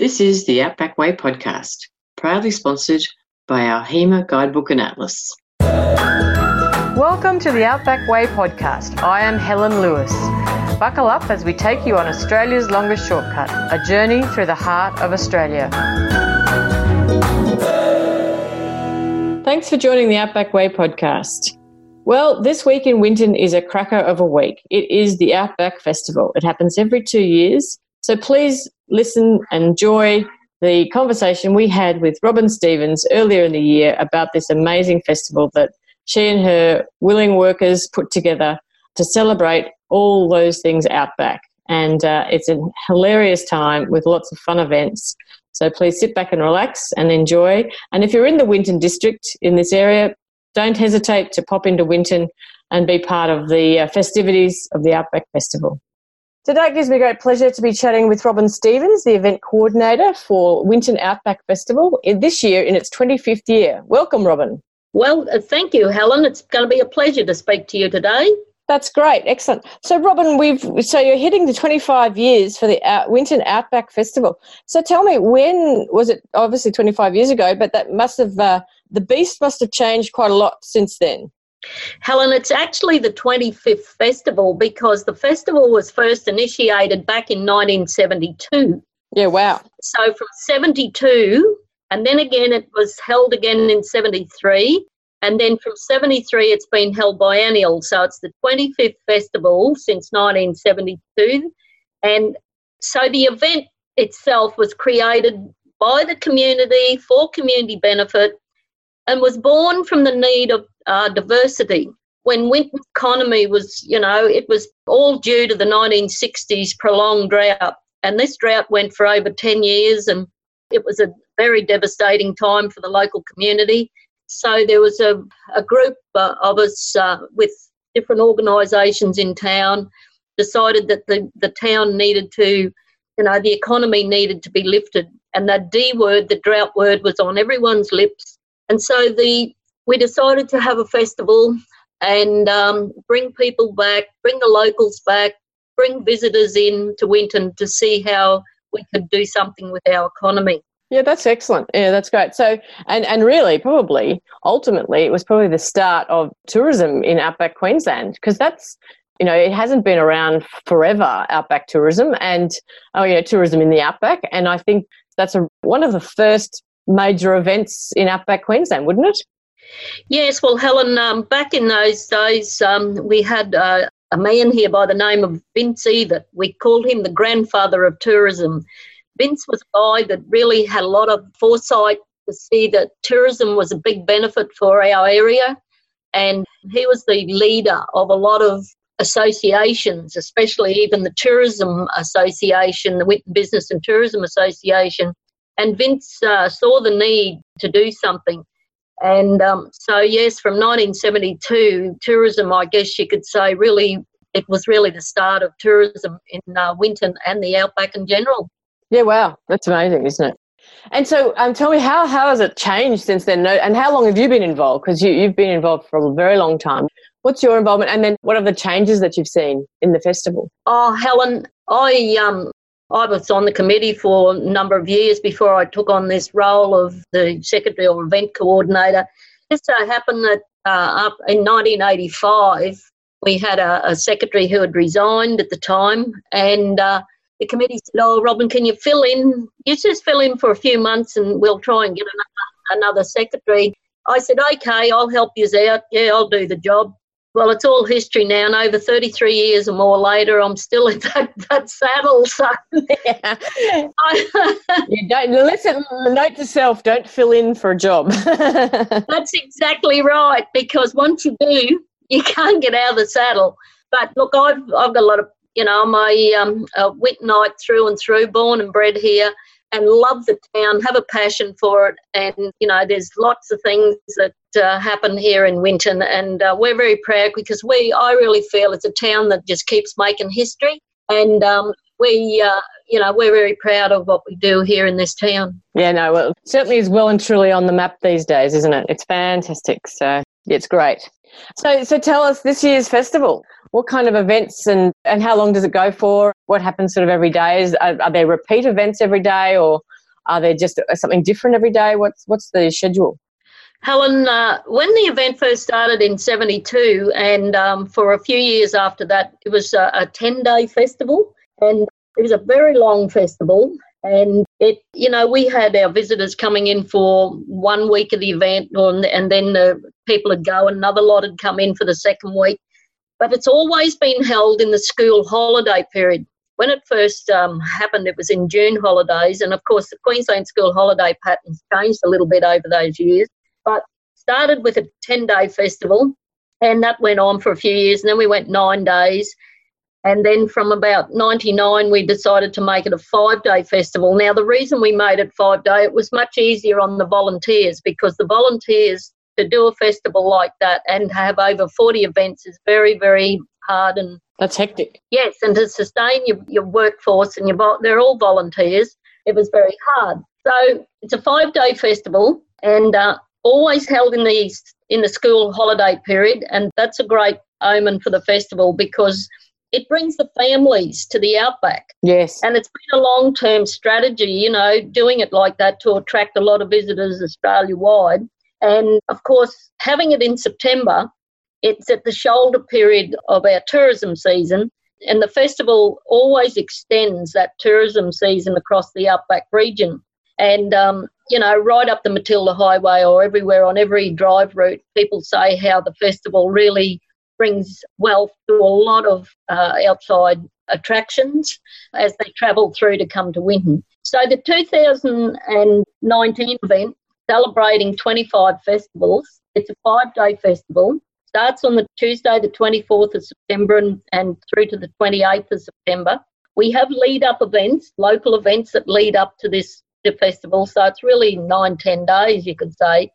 This is the Outback Way podcast, proudly sponsored by our HEMA Guidebook and Atlas. Welcome to the Outback Way podcast. I am Helen Lewis. Buckle up as we take you on Australia's longest shortcut, a journey through the heart of Australia. Thanks for joining the Outback Way podcast. Well, this week in Winton is a cracker of a week. It is the Outback Festival. It happens every two years. So please listen and enjoy the conversation we had with Robyn Stephens earlier in the year about this amazing festival that she and her willing workers put together to celebrate all those things out back. And uh, it's a hilarious time with lots of fun events. So please sit back and relax and enjoy. And if you're in the Winton district in this area, don't hesitate to pop into Winton and be part of the uh, festivities of the Outback Festival. Today it gives me great pleasure to be chatting with Robyn Stephens, the event coordinator for Winton Outback Festival, this year in its 25th year. Welcome, Robyn. Well, uh, thank you, Helen. It's going to be a pleasure to speak to you today. That's great, excellent. So, Robyn, we've so you're hitting the 25 years for the Out, Winton Outback Festival. So, tell me, when was it? Obviously, 25 years ago, but that must have uh, the beast must have changed quite a lot since then. Helen, it's actually the 25th festival because the festival was first initiated back in 1972. Yeah, wow. So from 72, and then again it was held again in 73, and then from 73 it's been held biennial. So it's the 25th festival since 1972. And so the event itself was created by the community for community benefit and was born from the need of uh, diversity. When Winton's economy was, you know, it was all due to the 1960s prolonged drought. And this drought went for over 10 years and it was a very devastating time for the local community. So there was a, a group uh, of us uh, with different organisations in town decided that the, the town needed to, you know, the economy needed to be lifted. And that D word, the drought word, was on everyone's lips. And so the we decided to have a festival and um, bring people back, bring the locals back, bring visitors in to Winton to see how we could do something with our economy. Yeah, that's excellent. Yeah, that's great. So, and and really, probably ultimately, it was probably the start of tourism in outback Queensland because that's you know it hasn't been around forever outback tourism and oh yeah tourism in the outback and I think that's a one of the first major events in outback Queensland, wouldn't it? Yes, well, Helen, um, back in those days, um, we had uh, a man here by the name of Vince Evert. We called him the grandfather of tourism. Vince was a guy that really had a lot of foresight to see that tourism was a big benefit for our area. And he was the leader of a lot of associations, especially even the Tourism Association, the Winton Business and Tourism Association. And Vince uh, saw the need to do something. And um, so, yes, from 1972, tourism, I guess you could say, really, it was really the start of tourism in uh, Winton and the outback in general. Yeah, wow, that's amazing, isn't it? And so, um, tell me how how has it changed since then? And how long have you been involved? Because you, you've been involved for a very long time. What's your involvement? And then, what are the changes that you've seen in the festival? Oh, Helen, I um, I was on the committee for a number of years before I took on this role of the secretary or event coordinator. It so happened that uh, up in 1985, we had a, a, secretary who had resigned at the time, and uh, the committee said, "Oh, Robyn, can you fill in? You just fill in for a few months, and we'll try and get another, another secretary." I said, "Okay, I'll help you out. Yeah, I'll do the job." Well, it's all history now, and over 33 years or more later, I'm still in that, that saddle. So, yeah. you don't listen. Note to self: don't fill in for a job. That's exactly right. Because once you do, you can't get out of the saddle. But look, I've I've got a lot of you know, I'm a, um, Wintonite through and through, born and bred here and love the town, have a passion for it. And, you know, there's lots of things that uh, happen here in Winton. And uh, we're very proud because we, I really feel it's a town that just keeps making history. And um, we, uh, you know, we're very proud of what we do here in this town. Yeah, no, well, certainly is well and truly on the map these days, isn't it? It's fantastic. So, It's great. So, so tell us this year's festival. What kind of events and, and how long does it go for? What happens sort of every day? Is, are, are there repeat events every day or are there just something different every day? What's, what's the schedule? Helen, uh, when the event first started in 72, and um, for a few years after that, it was a, a 10 day festival, and it was a very long festival. And it, you know, we had our visitors coming in for one week of the event, and then the people would go, another lot had come in for the second week. But it's always been held in the school holiday period. When it first um, happened, it was in June holidays, and of course, the Queensland school holiday patterns changed a little bit over those years but started with a 10 day festival and that went on for a few years and then we went nine days. And then from about 99 we decided to make it a five day festival. Now the reason we made it five day it was much easier on the volunteers because the volunteers to do a festival like that and have over 40 events is very very hard and that's hectic. Yes and to sustain your, your workforce and your they're all volunteers it was very hard. So it's a five day festival and uh, always held in the in the school holiday period, and that's a great omen for the festival because it brings the families to the outback. Yes. And it's been a long term strategy, you know, doing it like that to attract a lot of visitors Australia wide. And of course, having it in September, it's at the shoulder period of our tourism season. And the festival always extends that tourism season across the outback region. And um, you know, right up the Matilda Highway or everywhere on every drive route, people say how the festival really brings wealth to a lot of uh, outside attractions as they travel through to come to Winton. So the 2019 event, celebrating 25 festivals, it's a five day festival. Starts on the Tuesday, the 24th of September, and, and through to the 28th of September. We have lead up events, local events that lead up to this the festival. So it's really nine, ten days, you could say,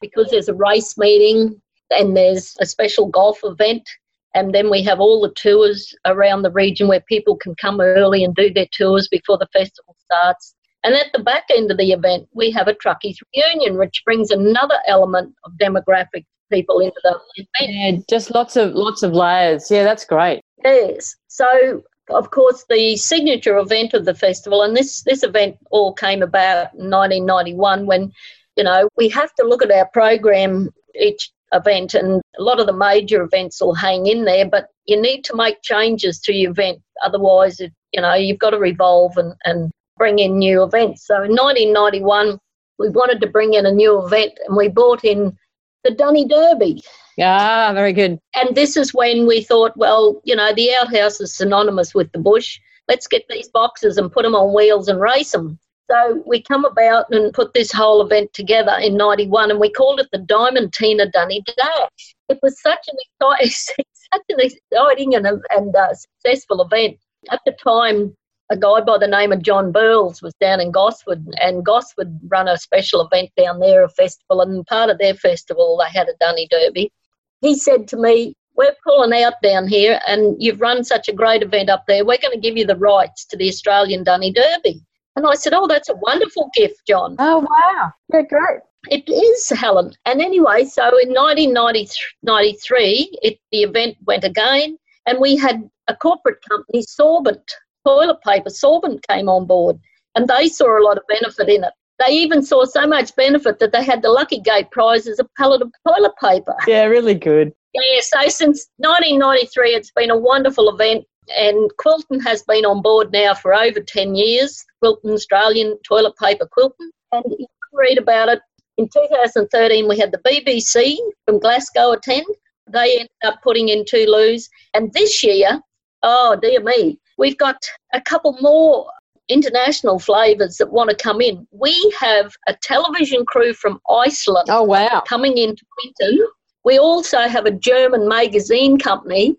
because there's a race meeting and there's a special golf event. And then we have all the tours around the region where people can come early and do their tours before the festival starts. And at the back end of the event, we have a truckies reunion, which brings another element of demographic people into the event. Yeah, just lots of lots of layers. Yeah, that's great. Yes. So of course, the signature event of the festival, and this, this event all came about in 1991 when, you know, we have to look at our program each event, and a lot of the major events will hang in there, but you need to make changes to your event. Otherwise, you know, you've got to revolve and, and bring in new events. So in 1991, we wanted to bring in a new event, and we brought in the Dunny Derby. Yeah, very good. And this is when we thought, well, you know, the outhouse is synonymous with the bush. Let's get these boxes and put them on wheels and race them. So we come about and put this whole event together in 91 and we called it the Diamantina Dunny Dash. It was such an exciting, such an exciting and, and uh, successful event. At the time, a guy by the name of John Burles was down in Gosford, and Gosford run a special event down there, a festival, and part of their festival they had a Dunny Derby he said to me, We're pulling out down here, and you've run such a great event up there. We're going to give you the rights to the Australian Dunny Derby. And I said, Oh, that's a wonderful gift, John. Oh, wow. Yeah, great. It is, Helen. And anyway, so in 1993, it, the event went again, and we had a corporate company, Sorbent, toilet paper, Sorbent came on board, and they saw a lot of benefit in it. They even saw so much benefit that they had the Lucky Gate prize as a pallet of toilet paper. Yeah, really good. Yeah, so since 1993, it's been a wonderful event, and Quilton has been on board now for over 10 years. Quilton Australian toilet paper Quilton, and you can read about it. In 2013, we had the BBC from Glasgow attend. They ended up putting in two Toulouse, and this year, oh dear me, we've got a couple more international flavours that want to come in. We have a television crew from Iceland. Oh, wow. Coming into Winton. We also have a German magazine company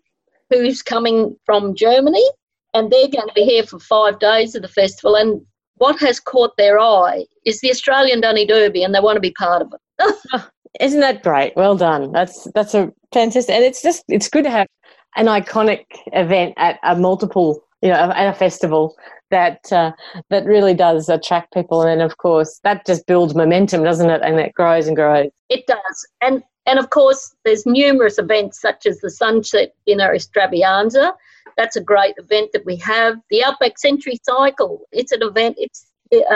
who's coming from Germany, and they're going to be here for five days of the festival. And what has caught their eye is the Australian Dunny Derby, and they want to be part of it. oh, isn't that great? Well done. That's that's a fantastic, and it's just it's good to have an iconic event at a multiple you know, at a festival that uh, that really does attract people, and of course that just builds momentum, doesn't it? And it grows and grows. It does, and And of course, there's numerous events such as the Sunset Dinner Extravaganza. That's a great event that we have. The Outback Century Cycle. It's an event. It's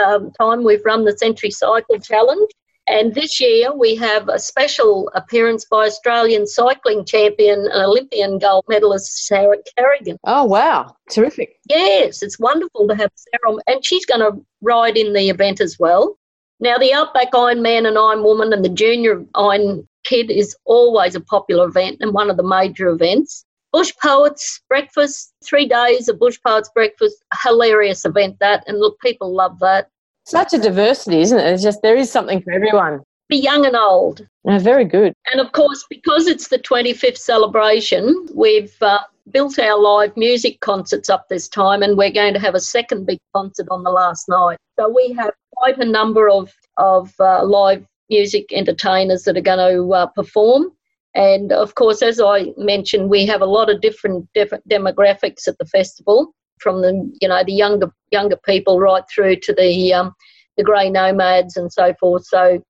um, time we've run the Century Cycle Challenge. And this year we have a special appearance by Australian cycling champion and Olympian gold medalist Sara Carrigan. Oh, wow. Terrific. Yes, it's wonderful to have Sara, and she's going to ride in the event as well. Now, the Outback Iron Man and Iron Woman and the Junior Iron Kid is always a popular event and one of the major events. Bush Poets Breakfast, three days of Bush Poets Breakfast, hilarious event that, and look, people love that. Such a diversity, isn't it? It's just there is something for everyone. Be young and old. Oh, very good. And of course, because it's the 25th celebration, we've uh, built our live music concerts up this time, and we're going to have a second big concert on the last night. So we have quite a number of of uh, live music entertainers that are going to uh, perform. And of course, as I mentioned, we have a lot of different different demographics at the festival, from the you know the younger younger people right through to the um, the grey nomads and so forth. So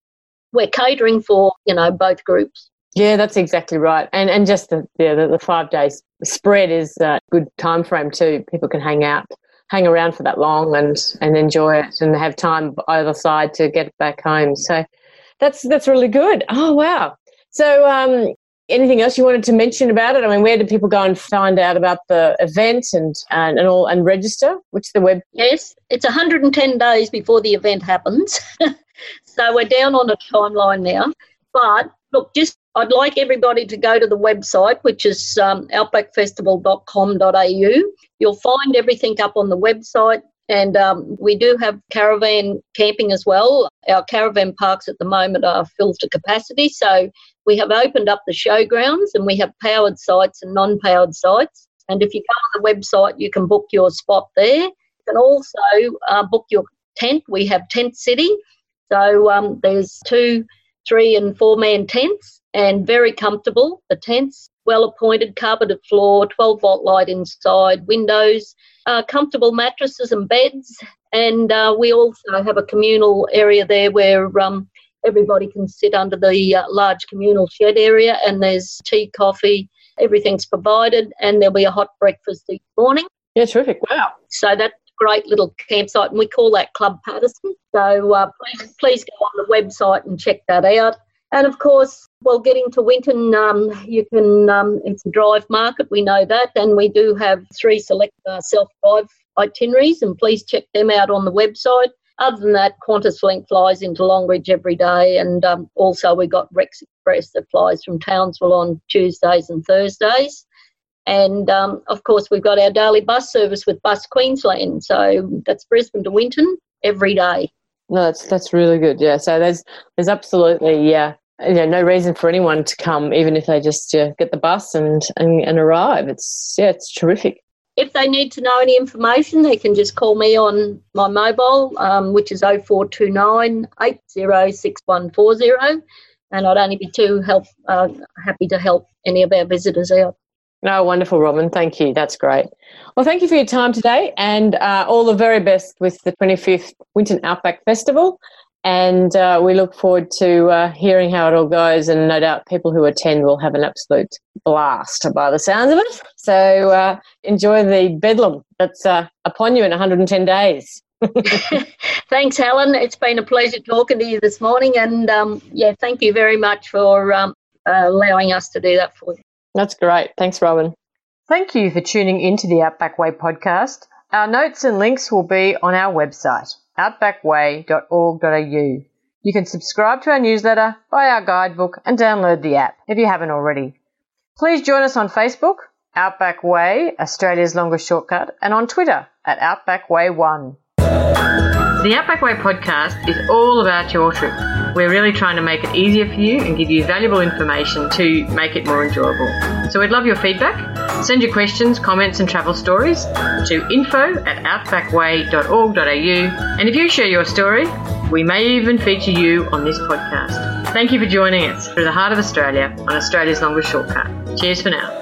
we're catering for you know both groups. Yeah, that's exactly right. And and just the yeah, the, the five days spread is a good time frame too. People can hang out, hang around for that long, and and enjoy it, and have time either side to get back home. So that's that's really good. Oh wow. So um, anything else you wanted to mention about it? I mean, where do people go and find out about the event and and, and all and register? Which the web? Yes, it's 110 days before the event happens. so we're down on a timeline now. But look, just I'd like everybody to go to the website, which is um, outbackfestival.com.au. You'll find everything up on the website. And um, we do have caravan camping as well. Our caravan parks at the moment are filled to capacity. So we have opened up the showgrounds and we have powered sites and non powered sites. And if you go on the website, you can book your spot there. You can also uh, book your tent. We have Tent City. So um, there's two, three, and four man tents and very comfortable. The tents, well appointed, carpeted floor, 12 volt light inside, windows, uh, comfortable mattresses and beds. And uh, we also have a communal area there where um, everybody can sit under the uh, large communal shed area, and there's tea, coffee, everything's provided, and there'll be a hot breakfast each morning. Yeah, terrific. Wow. So that's a great little campsite, and we call that Club Paterson. So uh, please, please go on the website and check that out. And of course, well, getting to Winton, um, you can, um, it's a drive market, we know that, and we do have three select uh, self drive itineraries, and please check them out on the website. Other than that, Qantas Link flies into Longreach every day, and um, also we've got Rex Express that flies from Townsville on Tuesdays and Thursdays. And um, of course, we've got our daily bus service with Bus Queensland, so that's Brisbane to Winton every day. No, that's that's really good. Yeah, so there's there's absolutely yeah you know, no reason for anyone to come, even if they just uh, get the bus and, and, and arrive. It's yeah, it's terrific. If they need to know any information, they can just call me on my mobile, um, which is 0429 806140, and I'd only be too help uh, happy to help any of our visitors out. No, wonderful, Robyn. Thank you. That's great. Well, thank you for your time today, and uh, all the very best with the 25th Winton Outback Festival and uh, we look forward to uh, hearing how it all goes. And no doubt people who attend will have an absolute blast by the sounds of it. So uh, enjoy the bedlam that's uh, upon you in 110 days. Thanks, Helen. It's been a pleasure talking to you this morning. And um, yeah, thank you very much for um, allowing us to do that for you. That's great. Thanks, Robyn. Thank you for tuning into the Outback Way podcast. Our notes and links will be on our website outbackway.org.au. You can subscribe to our newsletter, buy our guidebook, and download the app if you haven't already. Please join us on Facebook, Outback Way, Australia's longest shortcut, and on Twitter at Outback Way One. The Outback Way podcast is all about your trip. We're really trying to make it easier for you and give you valuable information to make it more enjoyable. So we'd love your feedback. Send your questions, comments, and travel stories to info at outbackway.org.au. And if you share your story, we may even feature you on this podcast. Thank you for joining us through the heart of Australia on Australia's longest shortcut. Cheers for now.